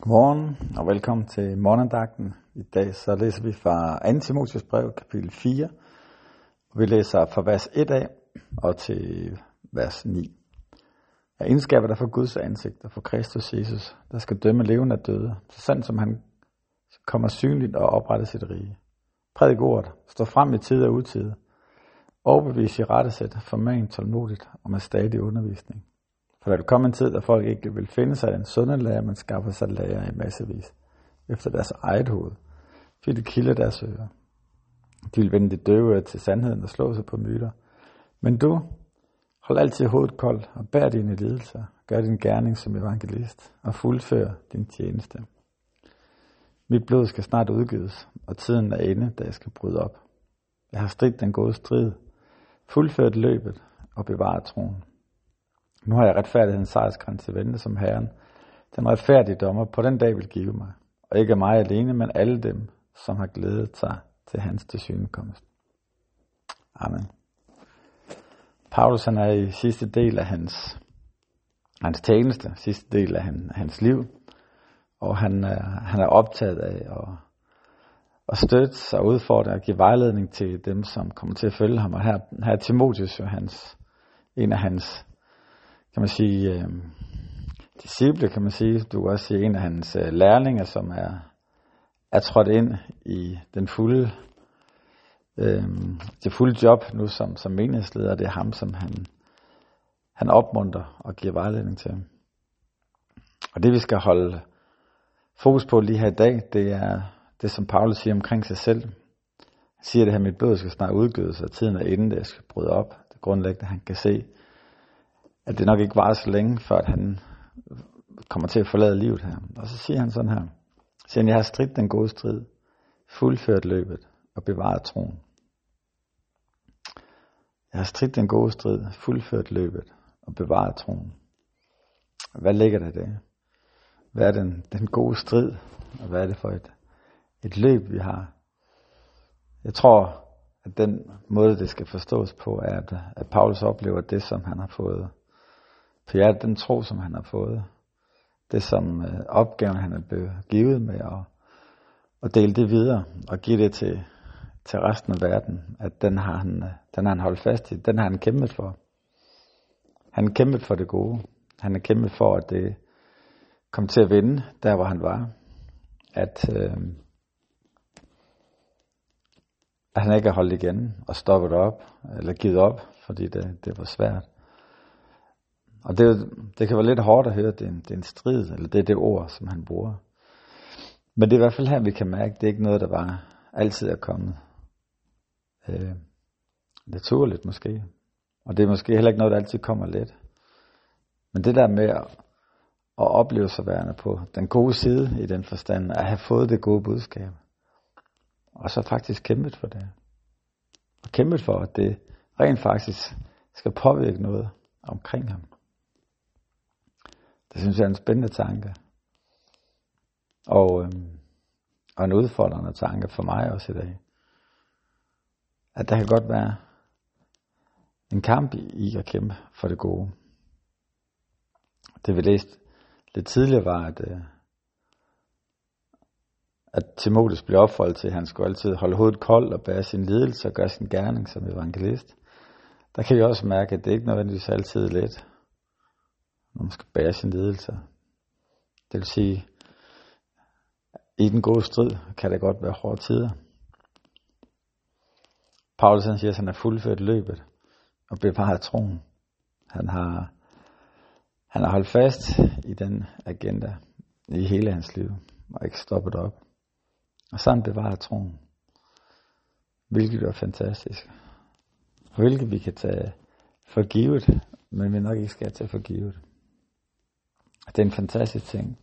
Godmorgen og velkommen til morgendagten. I dag så læser vi fra 2. Timotius brev, kapitel 4. Vi læser fra vers 1 af og til vers 9. Jeg indskaber dig for Guds ansigt og for Kristus Jesus, der skal dømme levende og døde, så sandt som han kommer synligt og opretter sit rige. Prædik ordet, stå frem i tid og utid, overbevis i rettesæt, forman tålmodigt og med stadig undervisning for der vil komme en tid, da folk ikke vil finde sig den sunde lærer, men skaffer sig lærer i massevis, efter deres eget hoved, fordi det kilder deres ører. De vil vende det døve til sandheden og slå sig på myter. Men du, hold altid hovedet koldt og bær dine lidelser, gør din gerning som evangelist og fuldfør din tjeneste. Mit blod skal snart udgives, og tiden er inde, da jeg skal bryde op. Jeg har stridt den gode strid, fuldført løbet og bevaret troen. Nu har jeg retfærdighedens sejrsgrænse til vente som Herren, den retfærdige dommer, på den dag vil give mig. Og ikke mig alene, men alle dem, som har glædet sig til hans tilsynekomst. Amen. Paulus han er i sidste del af hans, hans tjeneste, sidste del af hans, hans liv, og han, han er optaget af at, at støtte og udfordre og give vejledning til dem, som kommer til at følge ham. Og her, her er Timotius jo hans, en af hans kan man sige, øh, disciple, kan man sige. Du kan også sige en af hans øh, lærlinge, som er, er trådt ind i den fulde, øh, det fulde job nu som, som menighedsleder. Det er ham, som han, han opmunter og giver vejledning til. Og det vi skal holde fokus på lige her i dag, det er det, som Paulus siger omkring sig selv. Han siger det her, mit blod skal snart udgødes, og tiden er inden, det skal bryde op. Det grundlæggende, han kan se, at det nok ikke var så længe, før at han kommer til at forlade livet her. Og så siger han sådan her, siger han, jeg har stridt den gode strid, fuldført løbet og bevaret troen. Jeg har stridt den gode strid, fuldført løbet og bevaret troen. Hvad ligger der i det? Hvad er den, den gode strid, og hvad er det for et, et løb, vi har? Jeg tror, at den måde, det skal forstås på, er, at, at Paulus oplever det, som han har fået for jeg den tro, som han har fået. Det som øh, opgaven, han er blevet givet med at, at dele det videre og give det til, til resten af verden. At den har, han, øh, den har han holdt fast i. Den har han kæmpet for. Han har kæmpet for det gode. Han har kæmpet for, at det kom til at vinde, der hvor han var. At, øh, at han ikke har holdt igen og stoppet op, eller givet op, fordi det, det var svært. Og det, det kan være lidt hårdt at høre, at det er, en, det er en strid, eller det er det ord, som han bruger. Men det er i hvert fald her, vi kan mærke, at det er ikke noget, der bare altid er kommet. Øh, naturligt måske. Og det er måske heller ikke noget, der altid kommer let. Men det der med at, at opleve sig værende på den gode side i den forstand, at have fået det gode budskab, og så faktisk kæmpet for det. Og kæmpet for, at det rent faktisk skal påvirke noget omkring ham. Det synes jeg er en spændende tanke. Og, øhm, og en udfordrende tanke for mig også i dag. At der kan godt være en kamp i at kæmpe for det gode. Det vi læste lidt tidligere var, at, øh, at Timotheus blev opfordret til, at han skulle altid holde hovedet koldt og bære sin lidelse og gøre sin gerning som evangelist. Der kan vi også mærke, at det ikke nødvendigvis altid er let når man skal bære sin ledelse. Det vil sige, i den gode strid kan det godt være hårde tider. Paulus han siger, at han er fuldført løbet og bevaret troen. Han har, han har holdt fast i den agenda i hele hans liv og ikke stoppet op. Og så han bevaret troen. Hvilket var fantastisk. Hvilket vi kan tage for givet, men vi nok ikke skal tage for givet. Det er en fantastisk ting,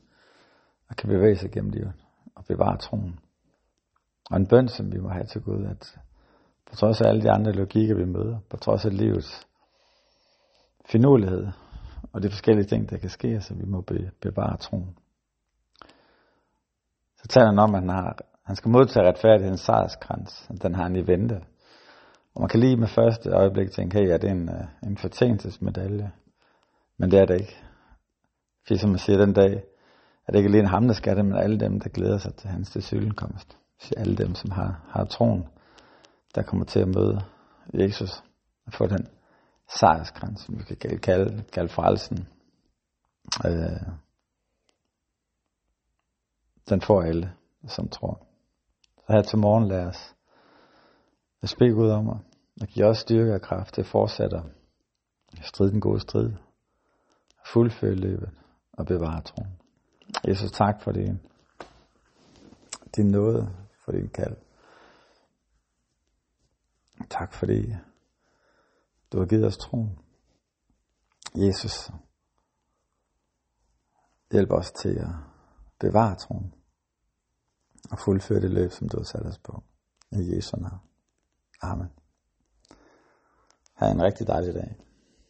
at kan bevæge sig gennem livet og bevare troen. Og en bøn, som vi må have til Gud, at på trods af alle de andre logikker, vi møder, på trods af livets finurlighed og de forskellige ting, der kan ske, så vi må bevare troen. Så taler han om, at han, har, han skal modtage retfærdighedens sejrskrans. Den har han i vente. Og man kan lige med første øjeblik tænke, hey, er det en, øh, en fortjenelsesmedalje? Men det er det ikke. Fordi som man siger, den dag, at det ikke alene ham, der skal det, men alle dem, der glæder sig til hans tilsynekomst. Alle dem, som har, har troen, der kommer til at møde Jesus og få den sejrskrans, som vi kan kalde, kalde, kalde frelsen. Øh, den får alle, som tror. Så her til morgen lad os, at os bede Gud om mig, og give os styrke og kraft til at fortsætte at stride den gode strid, fuldføre løbet og bevare troen. Jesus, tak for din, din nåde, for din kald. Tak fordi du har givet os troen. Jesus, hjælp os til at bevare troen og fuldføre det løb, som du har sat os på. I Jesu navn. Amen. Ha' en rigtig dejlig dag.